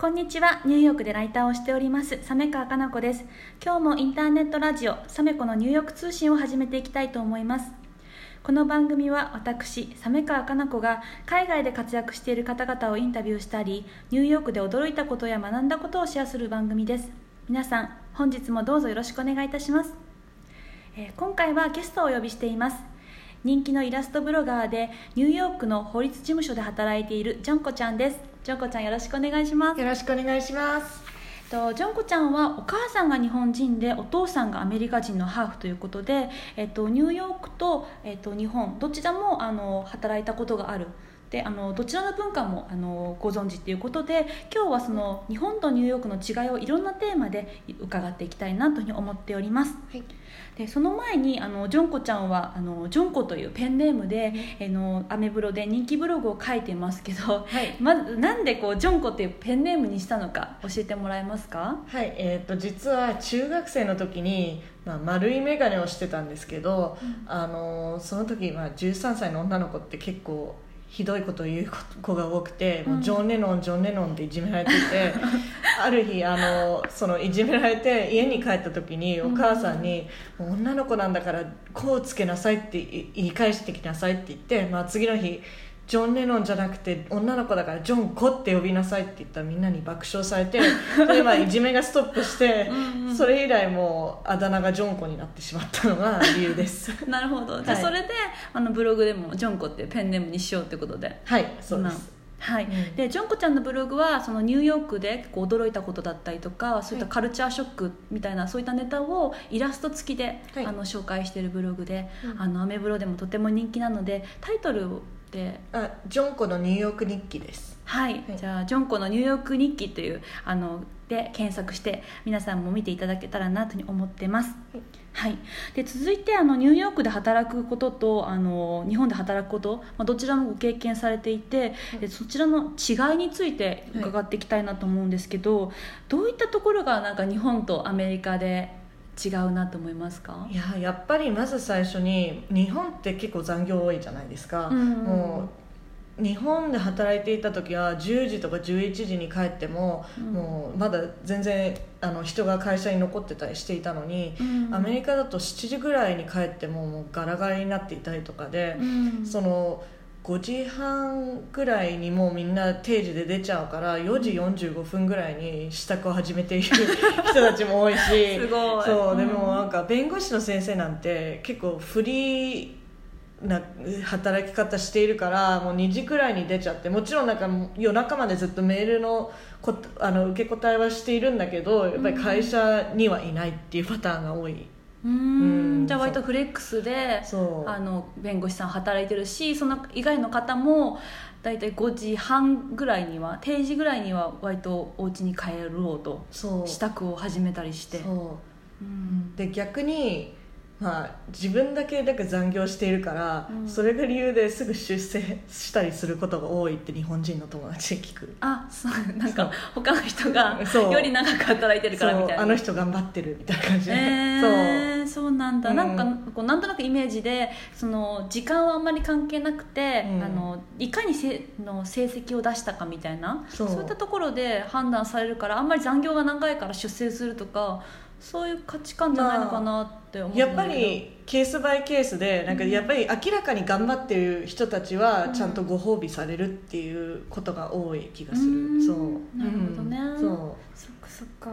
こんにちは。ニューヨークでライターをしております。サメ川かな子です。今日もインターネットラジオサメコのニューヨーク通信を始めていきたいと思います。この番組は私サメ川かな子が海外で活躍している方々をインタビューしたりニューヨークで驚いたことや学んだことをシェアする番組です。皆さん本日もどうぞよろしくお願いいたします、えー今回はゲストをお呼びしています。人気のイラストブロガーでニューヨークの法律事務所で働いているジョンコちゃんです。ジョンコちゃんよろしくお願いしますよろしくお願いします。とジョンコちゃんはお母さんが日本人でお父さんがアメリカ人のハーフということで、えっと、ニューヨークと、えっと、日本どちらもあの働いたことがあるであのどちらの文化もあのご存知ということで今日はその日本とニューヨークの違いをいろんなテーマで伺っていきたいなというふうに思っております。はい。でその前にあのジョンコちゃんはあのジョンコというペンネームで、あのアメブロで人気ブログを書いてますけど、はいまずなんでこうジョンコっていうペンネームにしたのか教えてもらえますか？はい、えっ、と実は中学生の時に、まあ、丸い眼鏡をしてたんですけど、あのその時、まあ、13歳の女の子って結構ひどいことを言う子が多くて、もうジョン・レノンジョン・レノンでいじめられていて ある日あのそのいじめられて家に帰った時にお母さんに「もう女の子なんだからこうつけなさい」って言い返してきなさいって言って、まあ、次の日ジョン・レノンじゃなくて女の子だからジョン子って呼びなさいって言ったらみんなに爆笑されて それでまあいじめがストップしてそれ以来もうあだ名がジョン子になってしまったのが理由です。なるほど。じゃあはい。それで、あのブログでもジョンコっていうペンネームにしようってことで。はいそうです。今はい、うん。でジョンコちゃんのブログはそのニューヨークでこう驚いたことだったりとかそういったカルチャーショックみたいな、そういったネタをイラスト付きで、はい。あの紹介しているブログで、うん。あのアメブロでもとても人気なのでタイトルであジョン子のニューヨーク日記です。はい、はい。じゃあ「ジョンコのニューヨーク日記」というあので検索して皆さんも見ていただけたらなと思ってます、はい、で続いてあのニューヨークで働くこととあの日本で働くこと、まあ、どちらもご経験されていて、でそちらの違いについて伺っていきたいなと思うんですけど、どういったところがなんか日本とアメリカで違うなと思いますか？いややっぱりまず最初に日本って結構残業多いじゃないですか、うん。うんうんもう日本で働いていた時は10時とか11時に帰っても、うん。もうまだ全然あの人が会社に残ってたりしていたのに、うん。アメリカだと7時ぐらいに帰ってももうガラガラになっていたりとかで、うん。その5時半ぐらいにもうみんな定時で出ちゃうから4時45分ぐらいに支度を始めている 人たちも多いしすごいそうでもうんなんか弁護士の先生なんて結構フリーな働き方しているからもう2時くらいに出ちゃってもちろんなんか夜中までずっとメールのこあの受け答えはしているんだけどやっぱり会社にはいないっていうパターンが多い。うん。ん。じゃあ割とフレックスであの弁護士さん働いてるしその以外の方も大体5時半ぐらいには定時ぐらいには割とお家に帰ろうと支度を始めたりして。うん。で逆に、まあ、自分だけなんか残業しているから、うん。それが理由ですぐ出世したりすることが多いって日本人の友達に聞く。あそう。なんか他の人がそう。より長く働いてるからみたいな。そうあの人頑張ってるみたいな感じで、えー、そう。なんだ、うん。なんかこうなんとなくイメージでその時間はあんまり関係なくて、うん。あのいかにせの成績を出したかみたいな。そういったところで判断されるからあんまり残業が長いから出世するとかそういう価値観じゃないのかなって思ってやっぱりケースバイケースでなんかやっぱり明らかに頑張ってる人たちはちゃんとご褒美されるっていうことが多い気がする、うん。そう。なるほどね。うん。そそっかそっか。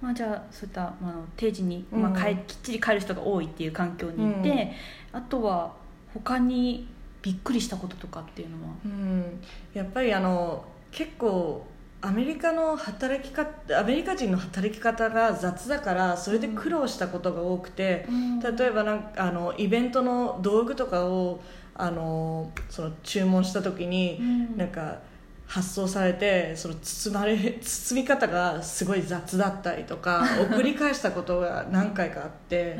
まあじゃあそういった、まあ、定時に、うん。まあ、帰きっちり帰る人が多いっていう環境にいて、あとは他にびっくりしたこととかっていうのはう、うん、やっぱりあの結構アメリカの働き方アメリカ人の働き方が雑だからそれで苦労したことが多くて、例えばなんかあのイベントの道具とかをあのその注文した時に、うん。なんか発送されてその包まれ包み方がすごい雑だったりとか 送り返したことが何回かあって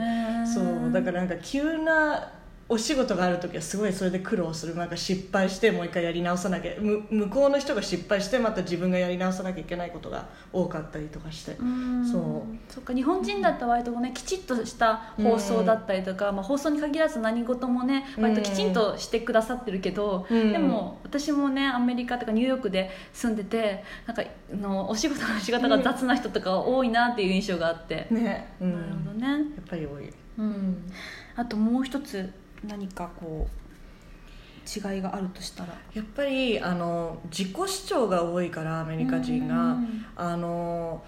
そうだからなんか急なお仕事がある時はすごいそれで苦労する。なんか失敗してもう一回やり直さなきゃ。む向こうの人が失敗してまた自分がやり直さなきゃいけないことが多かったりとかして。うん。そう。そっか日本人だったら割とねきちっとした放送だったりとか、まあ、放送に限らず何事もね割ときちんとしてくださってるけど、うん。でも私もねアメリカとかニューヨークで住んでてなんかあのお仕事の仕方が雑な人とか多いなっていう印象があって、ね、うん、なるほどね、やっぱり多い、うん、あともう一つ何かこう違いがあるとしたら？やっぱりあの自己主張が多いからアメリカ人が、うん。あの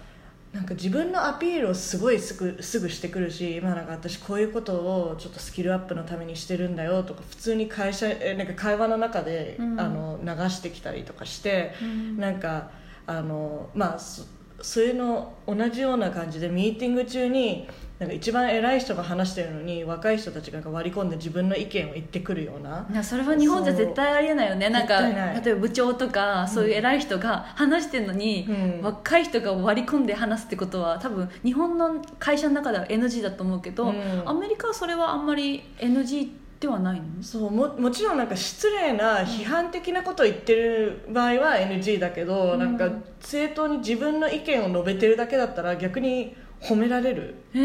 なんか自分のアピールをすごいすぐすぐしてくるし、まあ、なんか私こういうことをちょっとスキルアップのためにしてるんだよとか普通に会社えなんか会話の中で、うん。あの流してきたりとかして、うん。なんかあのまあそそういうの同じような感じでミーティング中になんか一番偉い人が話してるのに若い人たちが割り込んで自分の意見を言ってくるような。いやそれは日本じゃ絶対ありえないよね。なんか例えば部長とかそういう偉い人が話してるのに、うん。若い人が割り込んで話すってことは多分日本の会社の中では NG だと思うけど、うん。アメリカはそれはあんまり NG ではないの？そう。ももちろんなんか失礼な批判的なことを言ってる場合は NG だけど、うん。なんか正当に自分の意見を述べてるだけだったら逆に褒められる、そう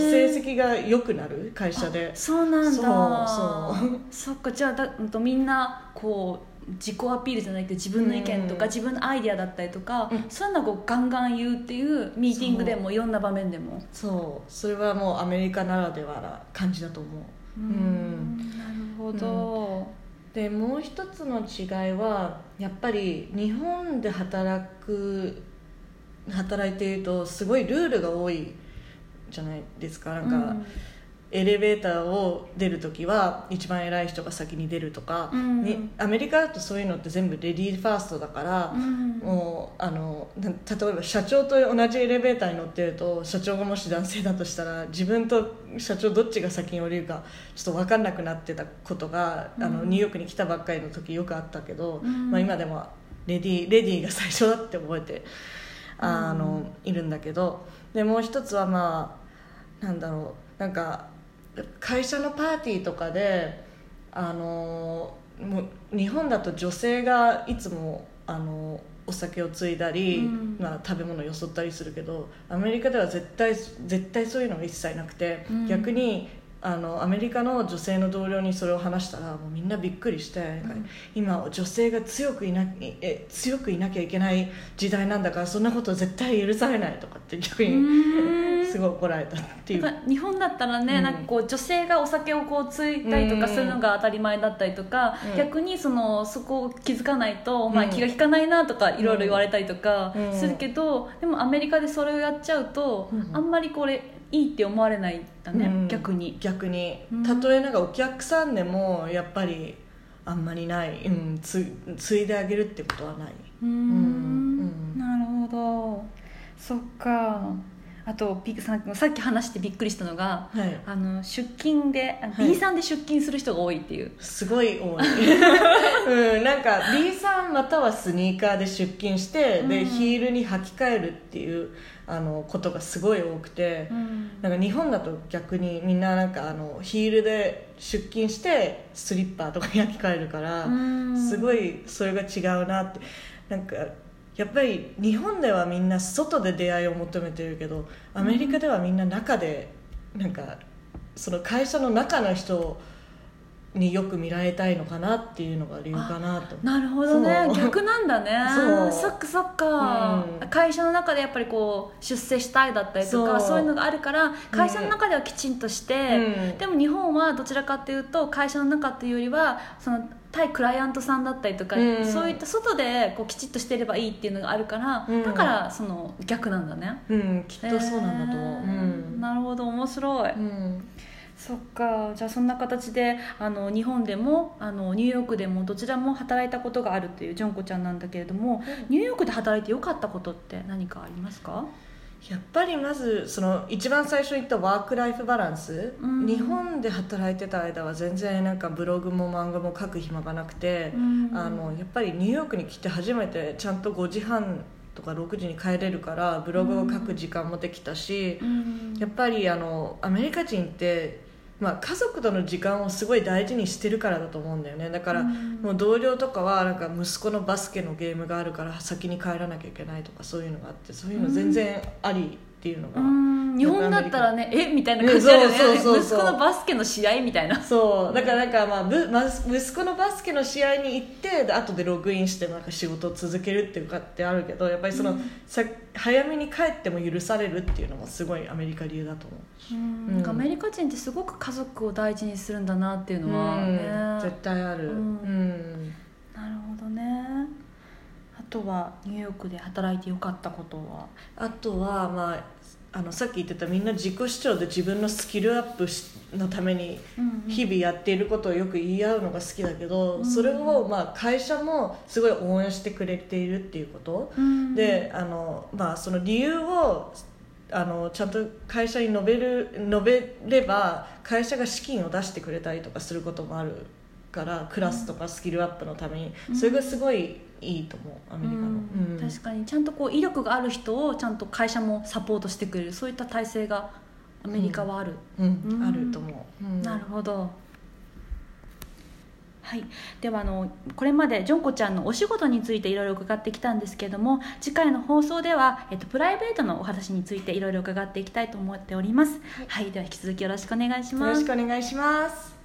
成績が良くなる会社で。そうなんだ。そうそう。そっか。じゃあだうんとみんなこう自己アピールじゃないけど自分の意見とか、うん。自分のアイデアだったりとか、うん。そういうのをガンガン言うっていうミーティングでもいろんな場面でも。そう。それはもうアメリカならではな感じだと思う。うん。なるほど、でもう一つの違いはやっぱり日本で働く働いているとすごいルールが多いじゃないですか。なんか、うん。エレベーターを出るときは一番偉い人が先に出るとか、うん。にアメリカだとそういうのって全部レディーファーストだから、うん。もうあのな例えば社長と同じエレベーターに乗ってると社長がもし男性だとしたら自分と社長どっちが先に降りるかちょっと分かんなくなってたことが、あのうんニューヨークに来たばっかりの時よくあったけど、うん。まあ、今でもレディーレディーが最初だって覚えてあの、いるんだけどでもう一つはまあなんだろうなんか会社のパーティーとかであのもう日本だと女性がいつもあのお酒を継いだり、うん。まあ、食べ物をよそったりするけどアメリカでは絶対絶対そういうのが一切なくて、うん。逆にあのアメリカの女性の同僚にそれを話したらもうみんなびっくりして、なんか今女性が強くいなえ強くいなきゃいけない時代なんだからそんなこと絶対許されないとかって逆うにん。すごい怒られたっていう。日本だったらね、うん。なんかこう女性がお酒をこうついたりとかするのが当たり前だったりとか、うん。逆にそのそこを気づかないと、お前うん気が利かないなとかいろいろ言われたりとかうん。するけど、でもアメリカでそれをやっちゃうと、うん。あんまりこれいいって思われないんだね、うん。逆に。逆に。うん。たとえなんかお客さんでもやっぱりあんまりない、うん、つついであげるってことはない、うん。なるほど。そっかあとピささっき話してびっくりしたのがはい、あの出勤で、あはい。B さんで出勤する人が多いっていう。すごい多い、うん、なんか B さんまたはスニーカーで出勤して、うん。でヒールに履き替えるっていうあのことがすごい多くて、うん。なんか日本だと逆にみんななんかあのヒールで出勤してスリッパとかに履き替えるから、すごいいそれが違うなって。なんかやっぱり日本ではみんな外で出会いを求めてるけどアメリカではみんな中でなんかその会社の中の人によく見られたいのかなっていうのが理由かなと。なるほどね。逆なんだね。そっかそっか、うん。会社の中でやっぱりこう出世したいだったりとかそう。そういうのがあるから会社の中ではきちんとして、うん。でも日本はどちらかっていうと会社の中っていうよりはその対クライアントさんだったりとか、うん。そういった外でこうきちっとしてればいいっていうのがあるから、うん。だからその逆なんだね。うんきっとそうなんだと思う、えー。なるほど面白い、うん。そっか。じゃあそんな形であの日本でもあのニューヨークでもどちらも働いたことがあるというジョンコちゃんなんだけれども、ニューヨークで働いてよかったことって何かありますか？やっぱりまずその一番最初に言ったワーク・ライフ・バランス、うん。日本で働いてた間は全然なんかブログも漫画も書く暇がなくて、うん。あのやっぱりニューヨークに来て初めてちゃんと5時半とか6時に帰れるからブログを書く時間もできたし、うん。やっぱりあのアメリカ人ってまあ、家族との時間をすごい大事にしてるからだと思うんだよね。だから、うん。もう同僚とかはなんか息子のバスケのゲームがあるから先に帰らなきゃいけないとかそういうのがあってそういうの全然ありっていうのが、うん。日本だったらねえ？みたいな感じだよね。息子のバスケの試合みたいな。そう。だからなんかまあぶま息子のバスケの試合に行ってで後でログインしてなんか仕事を続けるっていうかってあるけどやっぱりその、さ早めに帰っても許されるっていうのもすごいアメリカ流だと思う。うん。アメリカ人ってすごく家族を大事にするんだなっていうのは、ね。うん。絶対ある。ううんとはニューヨークで働いてよかったことは？あとはまああのさっき言ってたみんな自己主張で自分のスキルアップしのために日々やっていることをよく言い合うのが好きだけど、うん。それをまあ会社もすごい応援してくれているっていうこと、うんであの、まあ、その理由をあのちゃんと会社に述べる述べれば会社が資金を出してくれたりとかすることもあるからクラスとかスキルアップのために、うん。それがすごいいいと思うアメリカの、うん。うん。確かにちゃんとこう威力がある人をちゃんと会社もサポートしてくれるそういった体制がアメリカはある、うん。うん。あると思う、うん。なるほど。はい、ではあのこれまでジョンコちゃんのお仕事についていろいろ伺ってきたんですけれども次回の放送では、えっと、プライベートのお話についていろいろ伺っていきたいと思っております、はい、では引き続きよろしくお願いしよろますしくお願いします